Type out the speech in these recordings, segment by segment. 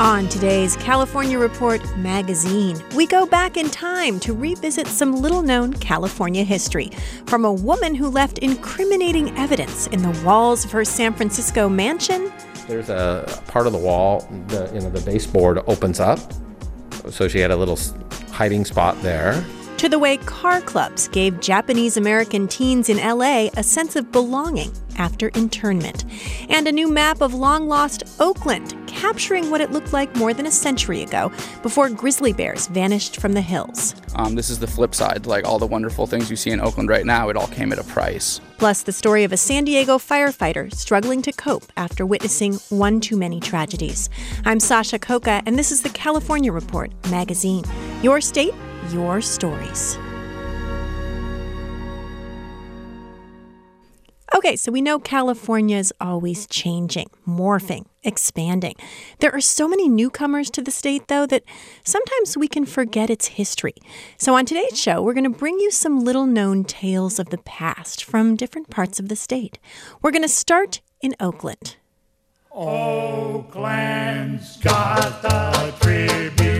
On today's California Report magazine, we go back in time to revisit some little known California history from a woman who left incriminating evidence in the walls of her San Francisco mansion. There's a part of the wall, the, you know, the baseboard opens up. So she had a little hiding spot there. To the way car clubs gave Japanese American teens in LA a sense of belonging after internment. And a new map of long lost Oakland, capturing what it looked like more than a century ago before grizzly bears vanished from the hills. Um, this is the flip side. Like all the wonderful things you see in Oakland right now, it all came at a price. Plus, the story of a San Diego firefighter struggling to cope after witnessing one too many tragedies. I'm Sasha Khokha, and this is the California Report magazine. Your state, your stories. Okay, so we know California is always changing, morphing, expanding. There are so many newcomers to the state, though, that sometimes we can forget its history. So, on today's show, we're going to bring you some little known tales of the past from different parts of the state. We're going to start in Oakland. Oakland's got the Tribune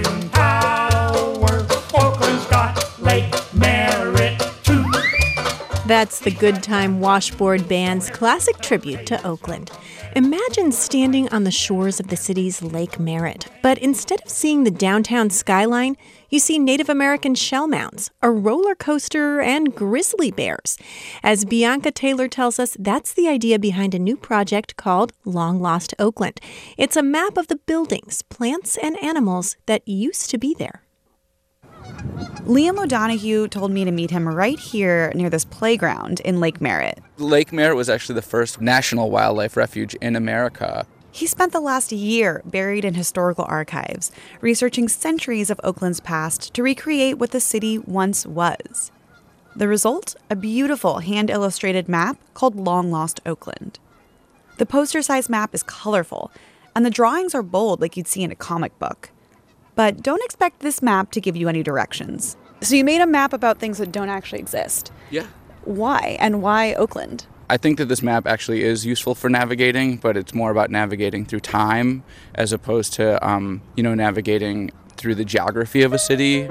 That's the Good Time Washboard Band's classic tribute to Oakland. Imagine standing on the shores of the city's Lake Merritt, but instead of seeing the downtown skyline, you see Native American shell mounds, a roller coaster, and grizzly bears. As Bianca Taylor tells us, that's the idea behind a new project called Long Lost Oakland. It's a map of the buildings, plants, and animals that used to be there. Liam O'Donoghue told me to meet him right here near this playground in Lake Merritt. Lake Merritt was actually the first national wildlife refuge in America. He spent the last year buried in historical archives, researching centuries of Oakland's past to recreate what the city once was. The result? A beautiful hand illustrated map called Long Lost Oakland. The poster sized map is colorful, and the drawings are bold like you'd see in a comic book. But don't expect this map to give you any directions. So, you made a map about things that don't actually exist. Yeah. Why? And why Oakland? I think that this map actually is useful for navigating, but it's more about navigating through time as opposed to, um, you know, navigating through the geography of a city.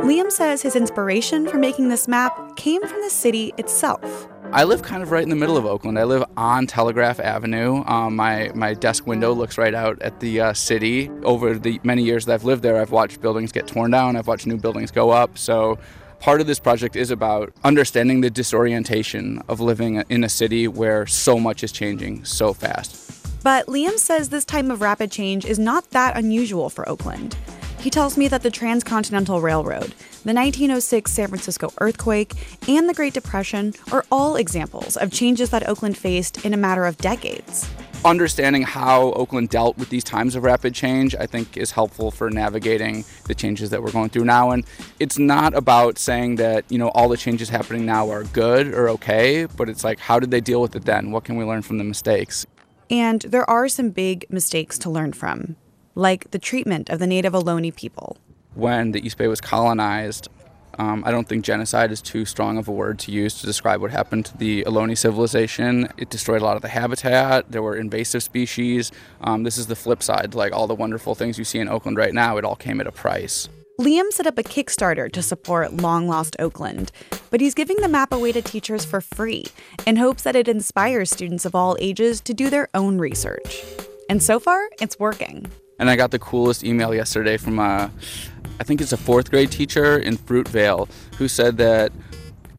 Liam says his inspiration for making this map came from the city itself. I live kind of right in the middle of Oakland. I live on Telegraph Avenue. Um, my my desk window looks right out at the uh, city. Over the many years that I've lived there, I've watched buildings get torn down. I've watched new buildings go up. So part of this project is about understanding the disorientation of living in a city where so much is changing so fast. But Liam says this time of rapid change is not that unusual for Oakland. He tells me that the Transcontinental Railroad, the 1906 San Francisco earthquake, and the Great Depression are all examples of changes that Oakland faced in a matter of decades. Understanding how Oakland dealt with these times of rapid change, I think, is helpful for navigating the changes that we're going through now. And it's not about saying that, you know, all the changes happening now are good or okay, but it's like, how did they deal with it then? What can we learn from the mistakes? And there are some big mistakes to learn from, like the treatment of the native Ohlone people. When the East Bay was colonized, um, I don't think genocide is too strong of a word to use to describe what happened to the Ohlone civilization. It destroyed a lot of the habitat. There were invasive species. Um, this is the flip side. Like all the wonderful things you see in Oakland right now, it all came at a price. Liam set up a Kickstarter to support Long Lost Oakland, but he's giving the map away to teachers for free in hopes that it inspires students of all ages to do their own research. And so far, it's working. And I got the coolest email yesterday from a, I think it's a fourth grade teacher in Fruitvale who said that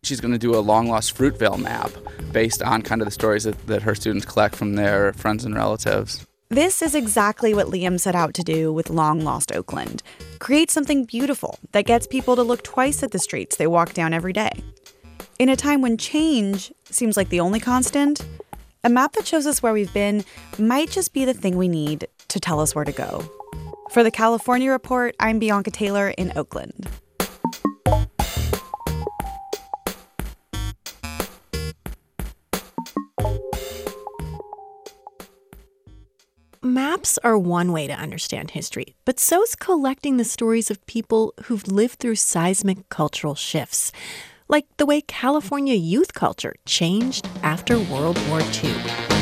she's going to do a long lost Fruitvale map based on kind of the stories that, that her students collect from their friends and relatives. This is exactly what Liam set out to do with Long Lost Oakland create something beautiful that gets people to look twice at the streets they walk down every day. In a time when change seems like the only constant, a map that shows us where we've been might just be the thing we need to tell us where to go. For the California Report, I'm Bianca Taylor in Oakland. Maps are one way to understand history, but so's collecting the stories of people who've lived through seismic cultural shifts, like the way California youth culture changed after World War II.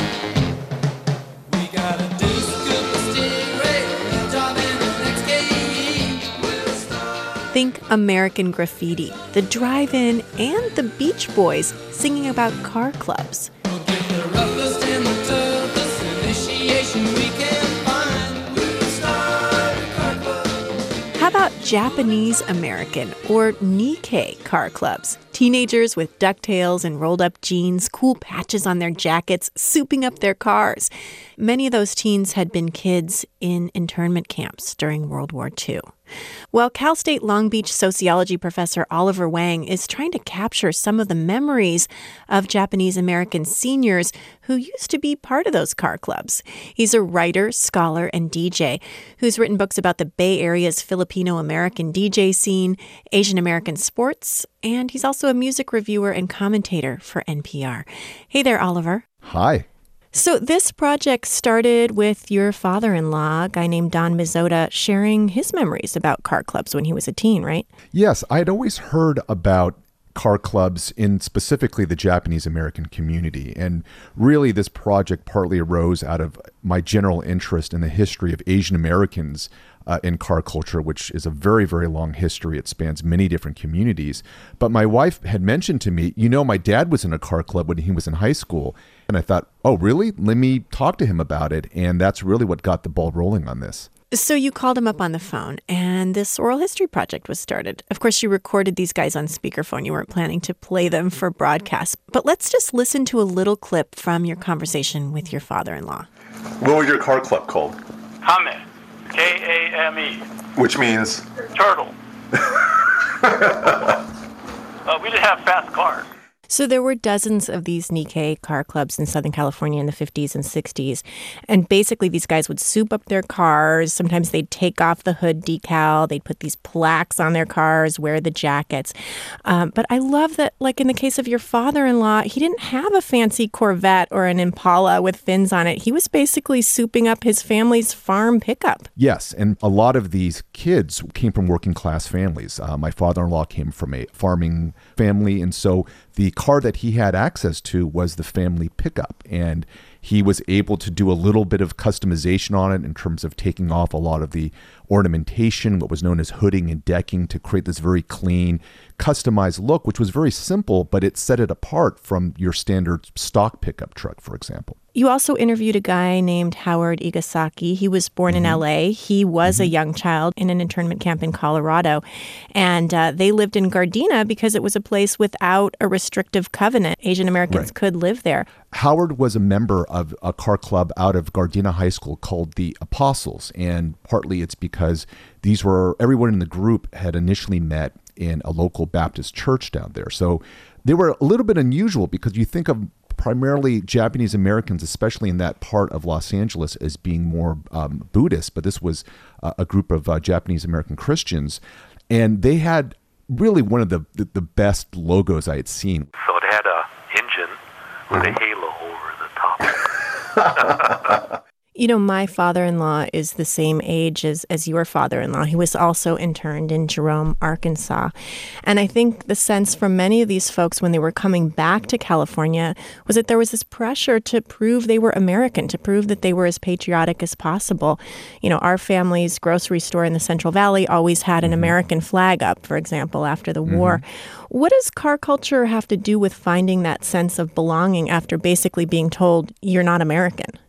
Think American Graffiti, the drive in, and the Beach Boys singing about car clubs. How about Japanese American or Nikkei car clubs? Teenagers with ducktails and rolled up jeans, cool patches on their jackets, souping up their cars. Many of those teens had been kids in internment camps during World War II. Well, Cal State Long Beach sociology professor Oliver Wang is trying to capture some of the memories of Japanese American seniors who used to be part of those car clubs. He's a writer, scholar, and DJ who's written books about the Bay Area's Filipino American DJ scene, Asian American sports, and he's also a music reviewer and commentator for NPR. Hey there, Oliver. Hi. So, this project started with your father in law, a guy named Don Mizota, sharing his memories about car clubs when he was a teen, right? Yes, I had always heard about car clubs in specifically the Japanese American community. And really, this project partly arose out of my general interest in the history of Asian Americans uh, in car culture, which is a very, very long history. It spans many different communities. But my wife had mentioned to me, you know, my dad was in a car club when he was in high school. And I thought, oh, really? Let me talk to him about it. And that's really what got the ball rolling on this. So you called him up on the phone, and this oral history project was started. Of course, you recorded these guys on speakerphone. You weren't planning to play them for broadcast. But let's just listen to a little clip from your conversation with your father in law. What was your car club called? Kame. K A M E. Which means Turtle. uh, we didn't have fast cars. So there were dozens of these Nikkei car clubs in Southern California in the 50s and 60s. And basically, these guys would soup up their cars. Sometimes they'd take off the hood decal. They'd put these plaques on their cars, wear the jackets. Um, but I love that, like in the case of your father in law, he didn't have a fancy Corvette or an Impala with fins on it. He was basically souping up his family's farm pickup. Yes, and a lot of these kids came from working class families. Uh, my father in law came from a farming family, and so the car that he had access to was the family pickup. And he was able to do a little bit of customization on it in terms of taking off a lot of the ornamentation, what was known as hooding and decking, to create this very clean, customized look, which was very simple, but it set it apart from your standard stock pickup truck, for example. You also interviewed a guy named Howard Igasaki. He was born in LA. He was a young child in an internment camp in Colorado. And uh, they lived in Gardena because it was a place without a restrictive covenant. Asian Americans Right. could live there. Howard was a member of a car club out of Gardena High School called the Apostles, and partly it's because these were everyone in the group had initially met in a local Baptist church down there. So they were a little bit unusual because you think of primarily Japanese Americans, especially in that part of Los Angeles, as being more um, Buddhist, but this was uh, a group of uh, Japanese American Christians, and they had really one of the, the the best logos I had seen. So it had a engine with a halo over the top. You know, my father in law is the same age as, as your father in law. He was also interned in Jerome, Arkansas. And I think the sense from many of these folks when they were coming back to California was that there was this pressure to prove they were American, to prove that they were as patriotic as possible. You know, our family's grocery store in the Central Valley always had an mm-hmm. American flag up, for example, after the war. Mm-hmm. What does car culture have to do with finding that sense of belonging after basically being told you're not American?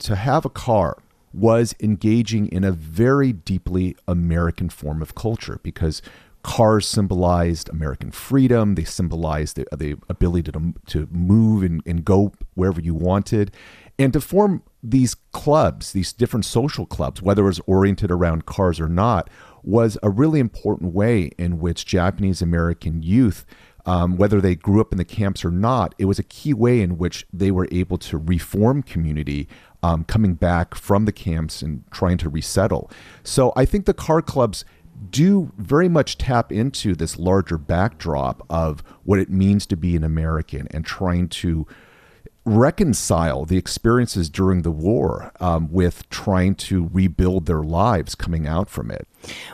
To have a car was engaging in a very deeply American form of culture because cars symbolized American freedom. They symbolized the, uh, the ability to, to move and, and go wherever you wanted. And to form these clubs, these different social clubs, whether it was oriented around cars or not, was a really important way in which Japanese American youth um, whether they grew up in the camps or not, it was a key way in which they were able to reform community um, coming back from the camps and trying to resettle. So I think the car clubs do very much tap into this larger backdrop of what it means to be an American and trying to reconcile the experiences during the war um, with trying to rebuild their lives coming out from it.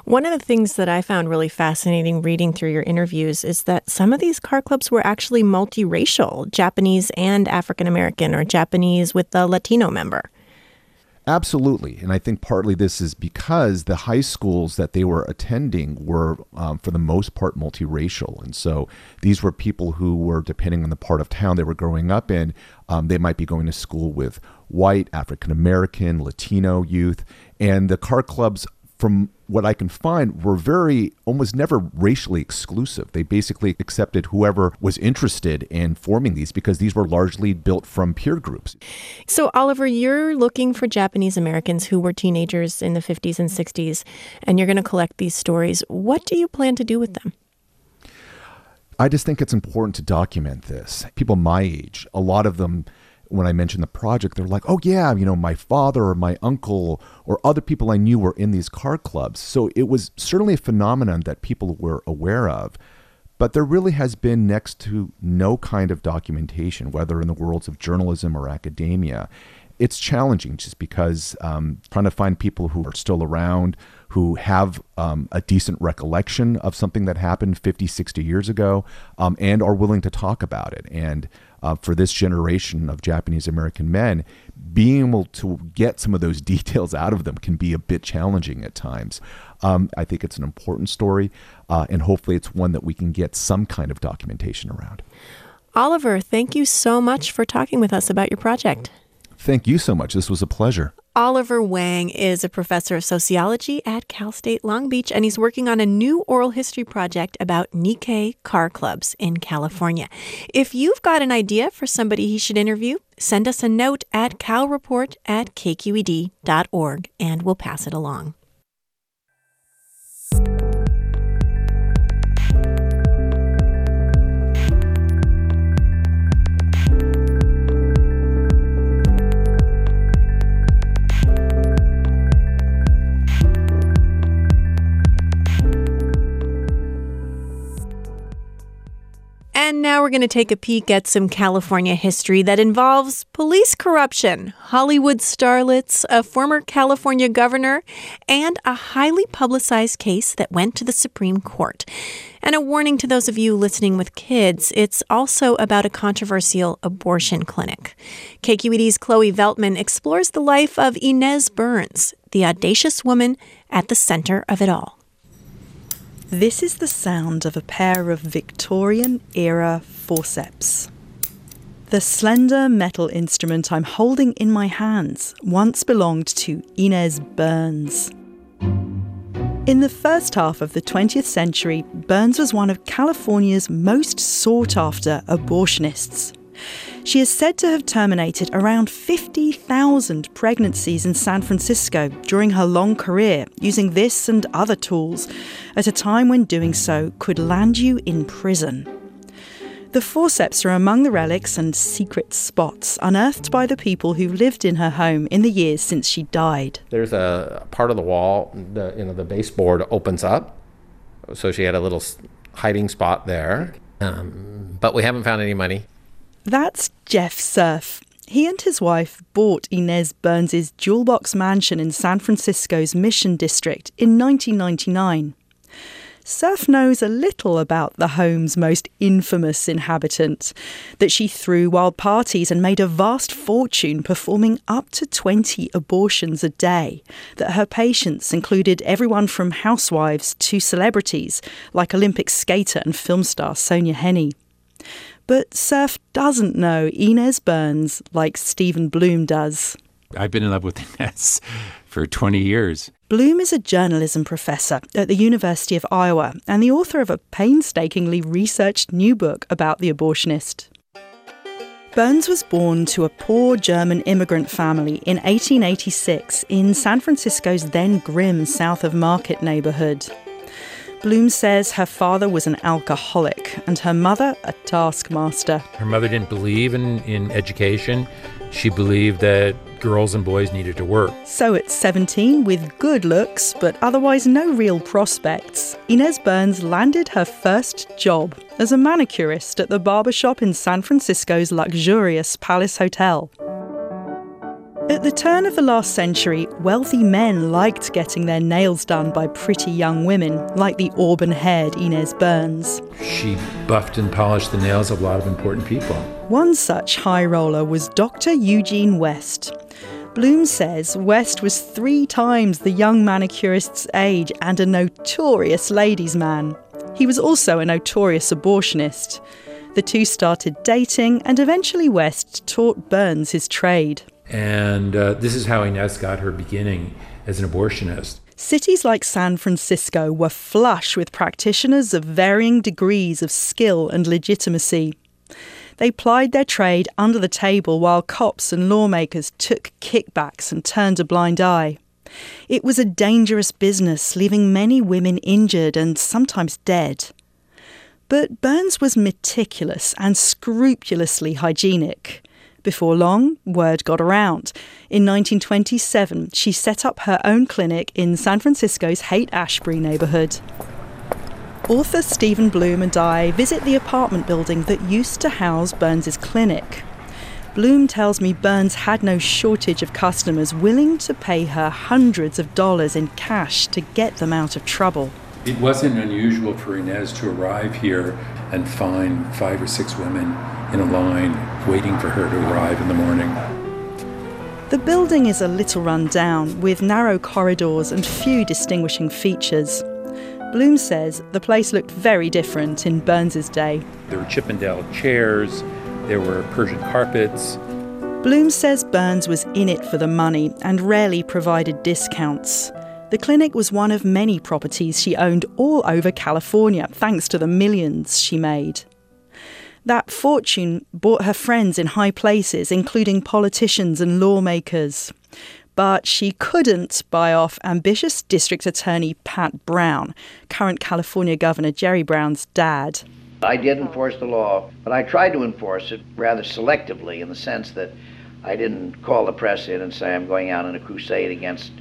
One of the things that I found really fascinating reading through your interviews is that some of these car clubs were actually multiracial, Japanese and African American, or Japanese with a Latino member. Absolutely. And I think partly this is because the high schools that they were attending were, um, for the most part, multiracial. And so these were people who were, depending on the part of town they were growing up in, um, they might be going to school with white, African American, Latino youth. And the car clubs from what I can find, were very almost never racially exclusive. They basically accepted whoever was interested in forming these because these were largely built from peer groups. So, Oliver, you're looking for Japanese Americans who were teenagers in the 50s and 60s, and you're going to collect these stories. What do you plan to do with them? I just think it's important to document this. People my age, a lot of them when I mentioned the project, they're like, oh, yeah, you know, my father or my uncle or other people I knew were in these car clubs. So it was certainly a phenomenon that people were aware of. But there really has been next to no kind of documentation, whether in the worlds of journalism or academia. It's challenging just because um, trying to find people who are still around, who have um, a decent recollection of something that happened 50, 60 years ago, um, and are willing to talk about it. And uh, for this generation of Japanese American men, being able to get some of those details out of them can be a bit challenging at times. Um, I think it's an important story, uh, and hopefully, it's one that we can get some kind of documentation around. Oliver, thank you so much for talking with us about your project. Thank you so much. This was a pleasure. Oliver Wang is a professor of sociology at Cal State Long Beach, and he's working on a new oral history project about Nikkei car clubs in California. If you've got an idea for somebody he should interview, send us a note at calreport at kqed.org and we'll pass it along. Now we're going to take a peek at some California history that involves police corruption, Hollywood starlets, a former California governor, and a highly publicized case that went to the Supreme Court. And a warning to those of you listening with kids it's also about a controversial abortion clinic. KQED's Chloe Veltman explores the life of Inez Burns, the audacious woman at the center of it all. This is the sound of a pair of Victorian era forceps. The slender metal instrument I'm holding in my hands once belonged to Inez Burns. In the first half of the 20th century, Burns was one of California's most sought after abortionists. She is said to have terminated around 50,000 pregnancies in San Francisco during her long career using this and other tools at a time when doing so could land you in prison. The forceps are among the relics and secret spots unearthed by the people who lived in her home in the years since she died. There's a part of the wall, the you know the baseboard opens up, so she had a little hiding spot there. Um, but we haven't found any money. That's Jeff Cerf. He and his wife bought Inez Burns' jewel box mansion in San Francisco's Mission District in 1999. Cerf knows a little about the home's most infamous inhabitant, that she threw wild parties and made a vast fortune performing up to 20 abortions a day, that her patients included everyone from housewives to celebrities, like Olympic skater and film star Sonja Henie. But Cerf doesn't know Inez Burns like Stephen Bloom does. I've been in love with Inez for 20 years. Bloom is a journalism professor at the University of Iowa and the author of a painstakingly researched new book about the abortionist. Burns was born to a poor German immigrant family in 1886 in San Francisco's then grim South of Market neighborhood. Bloom says her father was an alcoholic and her mother a taskmaster. Her mother didn't believe in, in education. She believed that girls and boys needed to work. So at 17, with good looks but otherwise no real prospects, Inez Burns landed her first job as a manicurist at the barbershop in San Francisco's luxurious Palace Hotel. At the turn of the last century, wealthy men liked getting their nails done by pretty young women, like the auburn haired Inez Burns. She buffed and polished the nails of a lot of important people. One such high roller was Dr. Eugene West. Bloom says West was three times the young manicurist's age and a notorious ladies' man. He was also a notorious abortionist. The two started dating, and eventually West taught Burns his trade. And uh, this is how Inez got her beginning as an abortionist. Cities like San Francisco were flush with practitioners of varying degrees of skill and legitimacy. They plied their trade under the table while cops and lawmakers took kickbacks and turned a blind eye. It was a dangerous business, leaving many women injured and sometimes dead. But Burns was meticulous and scrupulously hygienic. Before long, word got around. In 1927, she set up her own clinic in San Francisco's Haight Ashbury neighborhood. Author Stephen Bloom and I visit the apartment building that used to house Burns's clinic. Bloom tells me Burns had no shortage of customers willing to pay her hundreds of dollars in cash to get them out of trouble. It wasn't unusual for Inez to arrive here and find five or six women in a line waiting for her to arrive in the morning. The building is a little run down, with narrow corridors and few distinguishing features. Bloom says the place looked very different in Burns's day. There were Chippendale chairs, there were Persian carpets. Bloom says Burns was in it for the money and rarely provided discounts. The clinic was one of many properties she owned all over California, thanks to the millions she made. That fortune bought her friends in high places, including politicians and lawmakers. But she couldn't buy off ambitious District Attorney Pat Brown, current California Governor Jerry Brown's dad. I did enforce the law, but I tried to enforce it rather selectively in the sense that I didn't call the press in and say I'm going out on a crusade against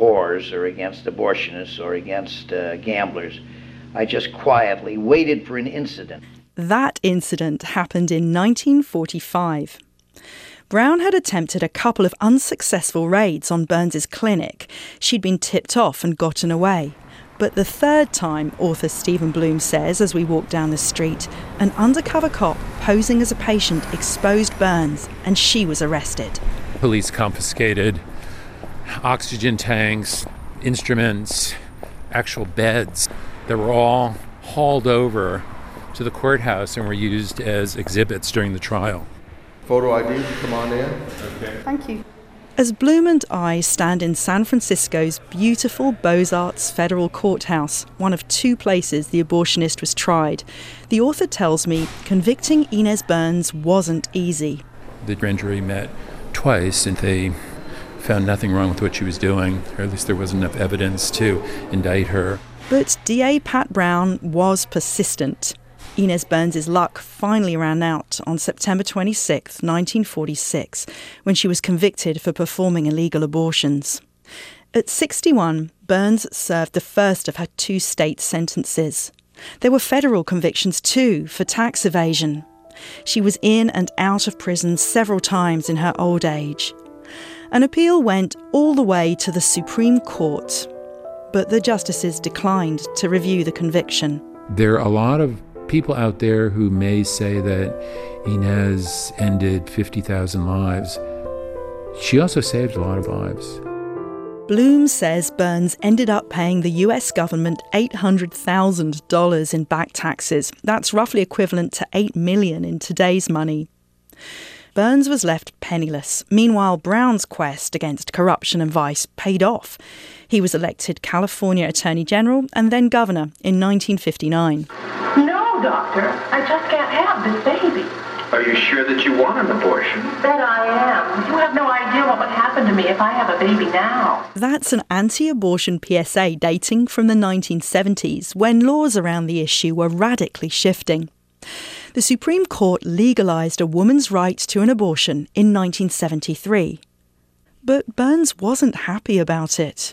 whores or against abortionists or against uh, gamblers. I just quietly waited for an incident. That incident happened in 1945. Brown had attempted a couple of unsuccessful raids on Burns's clinic. She'd been tipped off and gotten away. But the third time, author Stephen Bloom says as we walked down the street, an undercover cop posing as a patient exposed Burns and she was arrested. Police confiscated oxygen tanks, instruments, actual beds that were all hauled over to the courthouse and were used as exhibits during the trial. Photo ID, come on in. Okay. Thank you. As Bloom and I stand in San Francisco's beautiful Beaux Arts Federal Courthouse, one of two places the abortionist was tried, the author tells me convicting Inez Burns wasn't easy. The grand jury met twice and they found nothing wrong with what she was doing, or at least there wasn't enough evidence to indict her. But DA Pat Brown was persistent. Inez Burns' luck finally ran out on September 26, 1946, when she was convicted for performing illegal abortions. At 61, Burns served the first of her two state sentences. There were federal convictions too for tax evasion. She was in and out of prison several times in her old age. An appeal went all the way to the Supreme Court, but the justices declined to review the conviction. There are a lot of people out there who may say that Inez ended 50,000 lives. She also saved a lot of lives. Bloom says Burns ended up paying the US government $800,000 in back taxes. That's roughly equivalent to 8 million in today's money. Burns was left penniless. Meanwhile, Brown's quest against corruption and vice paid off. He was elected California Attorney General and then governor in 1959. No, doctor, I just can't have this baby. Are you sure that you want an abortion? That I am. You have no idea what would happen to me if I have a baby now. That's an anti abortion PSA dating from the 1970s when laws around the issue were radically shifting. The Supreme Court legalised a woman's right to an abortion in 1973. But Burns wasn't happy about it.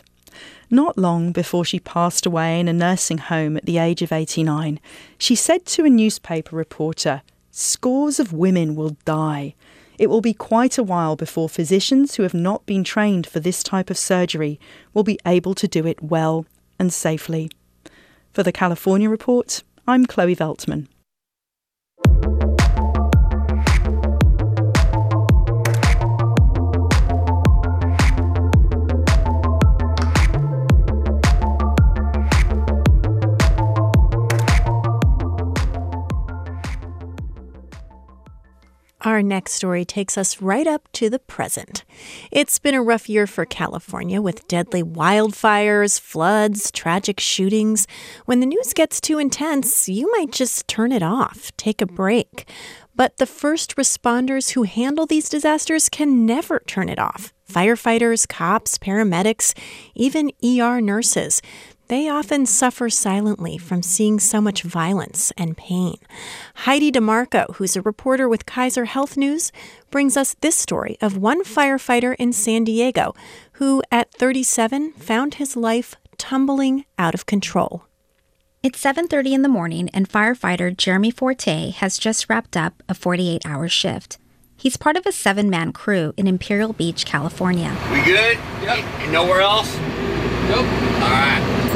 Not long before she passed away in a nursing home at the age of 89, she said to a newspaper reporter, Scores of women will die. It will be quite a while before physicians who have not been trained for this type of surgery will be able to do it well and safely. For the California Report, I'm Chloe Veltman. Our next story takes us right up to the present. It's been a rough year for California with deadly wildfires, floods, tragic shootings. When the news gets too intense, you might just turn it off, take a break. But the first responders who handle these disasters can never turn it off. Firefighters, cops, paramedics, even ER nurses. They often suffer silently from seeing so much violence and pain. Heidi DeMarco, who's a reporter with Kaiser Health News, brings us this story of one firefighter in San Diego who, at 37, found his life tumbling out of control. It's 7:30 in the morning and firefighter Jeremy Forte has just wrapped up a 48-hour shift. He's part of a seven-man crew in Imperial Beach, California. We good? Yep. And nowhere else? Nope. All right.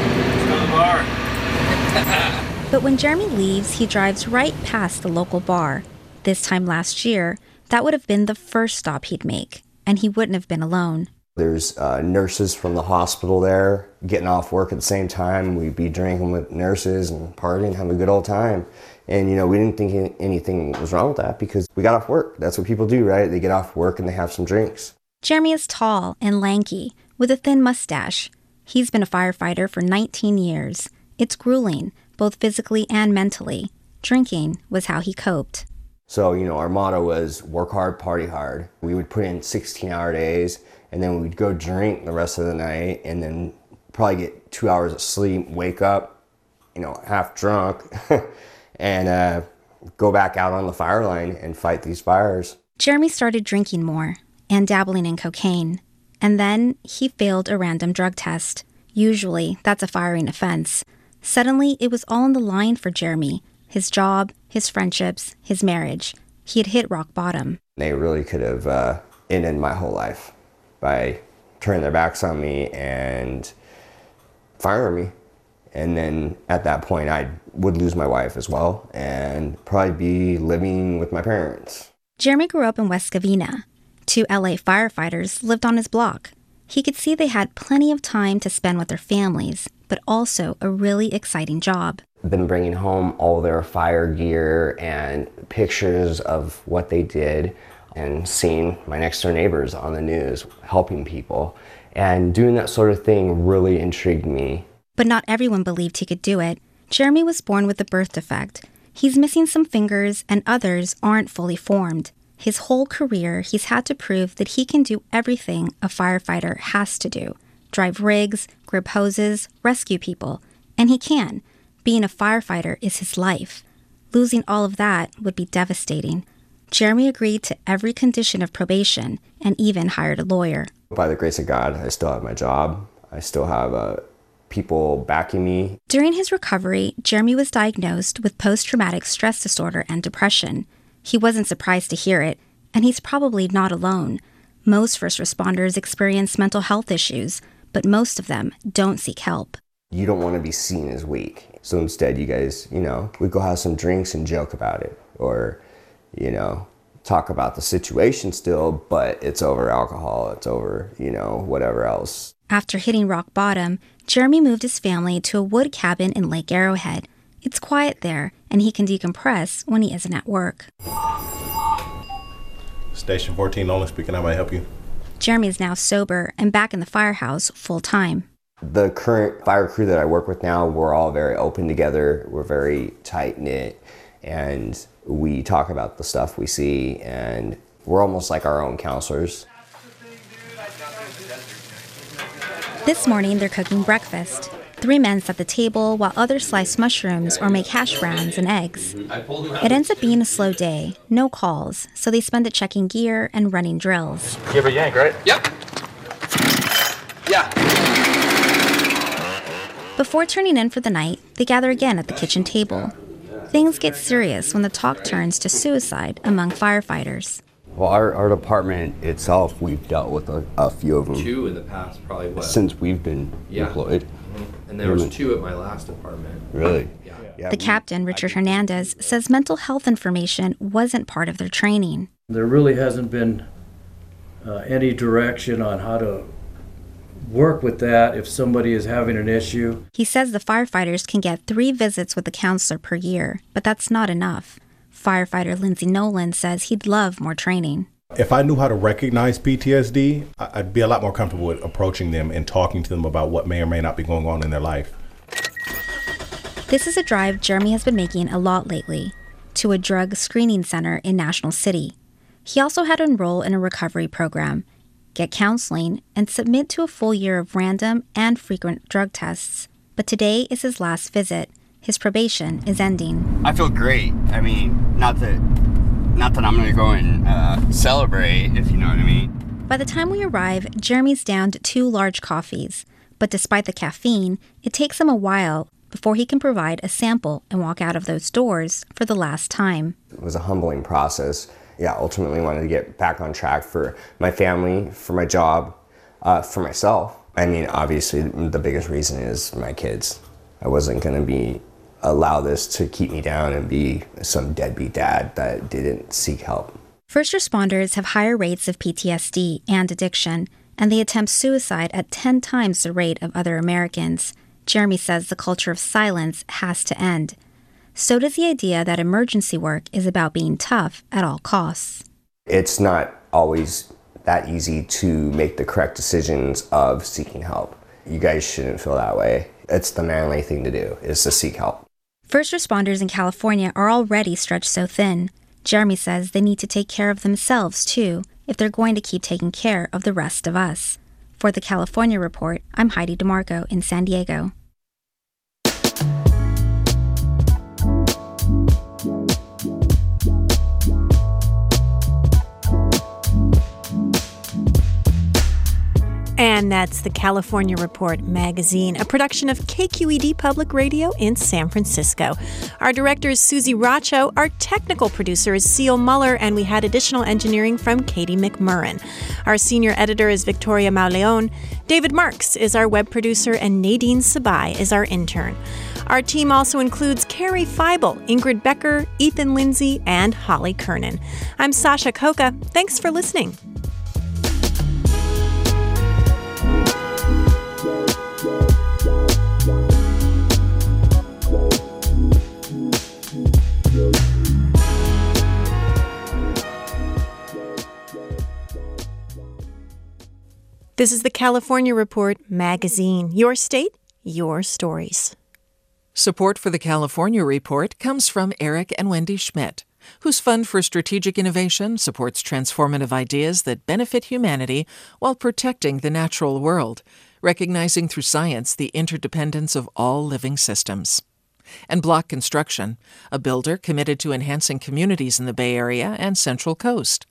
Bar. But when Jeremy leaves, he drives right past the local bar. This time last year, that would have been the first stop he'd make, and he wouldn't have been alone. There's uh, nurses from the hospital there getting off work at the same time. We'd be drinking with nurses and partying, having a good old time. And, you know, we didn't think anything was wrong with that because we got off work. That's what people do, right? They get off work and they have some drinks. Jeremy is tall and lanky, with a thin mustache. He's been a firefighter for 19 years. It's grueling, both physically and mentally. Drinking was how he coped. So, you know, our motto was work hard, party hard. We would put in 16 hour days and then we'd go drink the rest of the night and then probably get two hours of sleep, wake up, you know, half drunk, and uh, go back out on the fire line and fight these fires. Jeremy started drinking more and dabbling in cocaine. And then he failed a random drug test. Usually, that's a firing offense. Suddenly, it was all on the line for Jeremy his job, his friendships, his marriage. He had hit rock bottom. They really could have uh, ended my whole life by turning their backs on me and firing me. And then at that point, I would lose my wife as well and probably be living with my parents. Jeremy grew up in West Covina. Two LA firefighters lived on his block. He could see they had plenty of time to spend with their families, but also a really exciting job. Been bringing home all their fire gear and pictures of what they did and seeing my next door neighbors on the news helping people. And doing that sort of thing really intrigued me. But not everyone believed he could do it. Jeremy was born with a birth defect. He's missing some fingers, and others aren't fully formed. His whole career, he's had to prove that he can do everything a firefighter has to do drive rigs, grip hoses, rescue people. And he can. Being a firefighter is his life. Losing all of that would be devastating. Jeremy agreed to every condition of probation and even hired a lawyer. By the grace of God, I still have my job. I still have uh, people backing me. During his recovery, Jeremy was diagnosed with post traumatic stress disorder and depression. He wasn't surprised to hear it, and he's probably not alone. Most first responders experience mental health issues, but most of them don't seek help. You don't want to be seen as weak. So instead, you guys, you know, we go have some drinks and joke about it, or, you know, talk about the situation still, but it's over alcohol, it's over, you know, whatever else. After hitting rock bottom, Jeremy moved his family to a wood cabin in Lake Arrowhead. It's quiet there, and he can decompress when he isn't at work. Station 14, only speaking. How may I help you? Jeremy is now sober and back in the firehouse full time. The current fire crew that I work with now, we're all very open together. We're very tight knit, and we talk about the stuff we see, and we're almost like our own counselors. This morning, they're cooking breakfast. Three men set the table while others slice mushrooms or make hash browns and eggs. It ends up being a slow day, no calls, so they spend it checking gear and running drills. Give a yank, right? Yep. Yeah. Before turning in for the night, they gather again at the kitchen table. Things get serious when the talk turns to suicide among firefighters. Well, our, our department itself, we've dealt with a, a few of them. Two in the past, probably what? Since we've been Yeah. employed. And there was two at my last apartment. Really? Yeah. yeah. The captain, Richard Hernandez, says mental health information wasn't part of their training. There really hasn't been uh, any direction on how to work with that if somebody is having an issue. He says the firefighters can get three visits with a counselor per year, but that's not enough. Firefighter Lindsey Nolan says he'd love more training. If I knew how to recognize PTSD, I- I'd be a lot more comfortable with approaching them and talking to them about what may or may not be going on in their life. This is a drive Jeremy has been making a lot lately to a drug screening center in National City. He also had to enroll in a recovery program, get counseling, and submit to a full year of random and frequent drug tests. But today is his last visit. His probation is ending. I feel great. I mean, not that, not that I'm gonna go and uh, celebrate, if you know what I mean. By the time we arrive, Jeremy's downed two large coffees. But despite the caffeine, it takes him a while before he can provide a sample and walk out of those doors for the last time. It was a humbling process. Yeah, ultimately wanted to get back on track for my family, for my job, uh, for myself. I mean, obviously, the biggest reason is my kids. I wasn't going to be allow this to keep me down and be some deadbeat dad that didn't seek help. First responders have higher rates of PTSD and addiction, and they attempt suicide at 10 times the rate of other Americans. Jeremy says the culture of silence has to end. So does the idea that emergency work is about being tough at all costs. It's not always that easy to make the correct decisions of seeking help. You guys shouldn't feel that way. It's the manly thing to do is to seek help. First responders in California are already stretched so thin. Jeremy says they need to take care of themselves too if they're going to keep taking care of the rest of us. For the California Report, I'm Heidi DeMarco in San Diego. And that's the California Report magazine, a production of KQED Public Radio in San Francisco. Our director is Susie Racho. Our technical producer is Seal Muller, and we had additional engineering from Katie McMurrin. Our senior editor is Victoria Mauleon. David Marks is our web producer, and Nadine Sabai is our intern. Our team also includes Carrie Feibel, Ingrid Becker, Ethan Lindsay, and Holly Kernan. I'm Sasha Khokha. Thanks for listening. This is the California Report magazine. Your state, your stories. Support for the California Report comes from Eric and Wendy Schmidt, whose Fund for Strategic Innovation supports transformative ideas that benefit humanity while protecting the natural world, recognizing through science the interdependence of all living systems. And Blach Construction, a builder committed to enhancing communities in the Bay Area and Central Coast.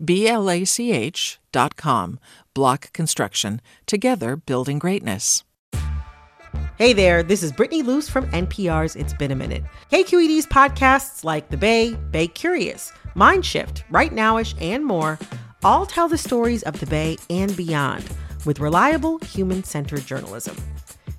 BLACH.com, Blach Construction, together building greatness. Hey there, this is Brittany Luce from NPR's It's Been a Minute. KQED's podcasts like The Bay, Bay Curious, Mindshift, Rightnowish, and more all tell the stories of the Bay and beyond with reliable, human centered journalism.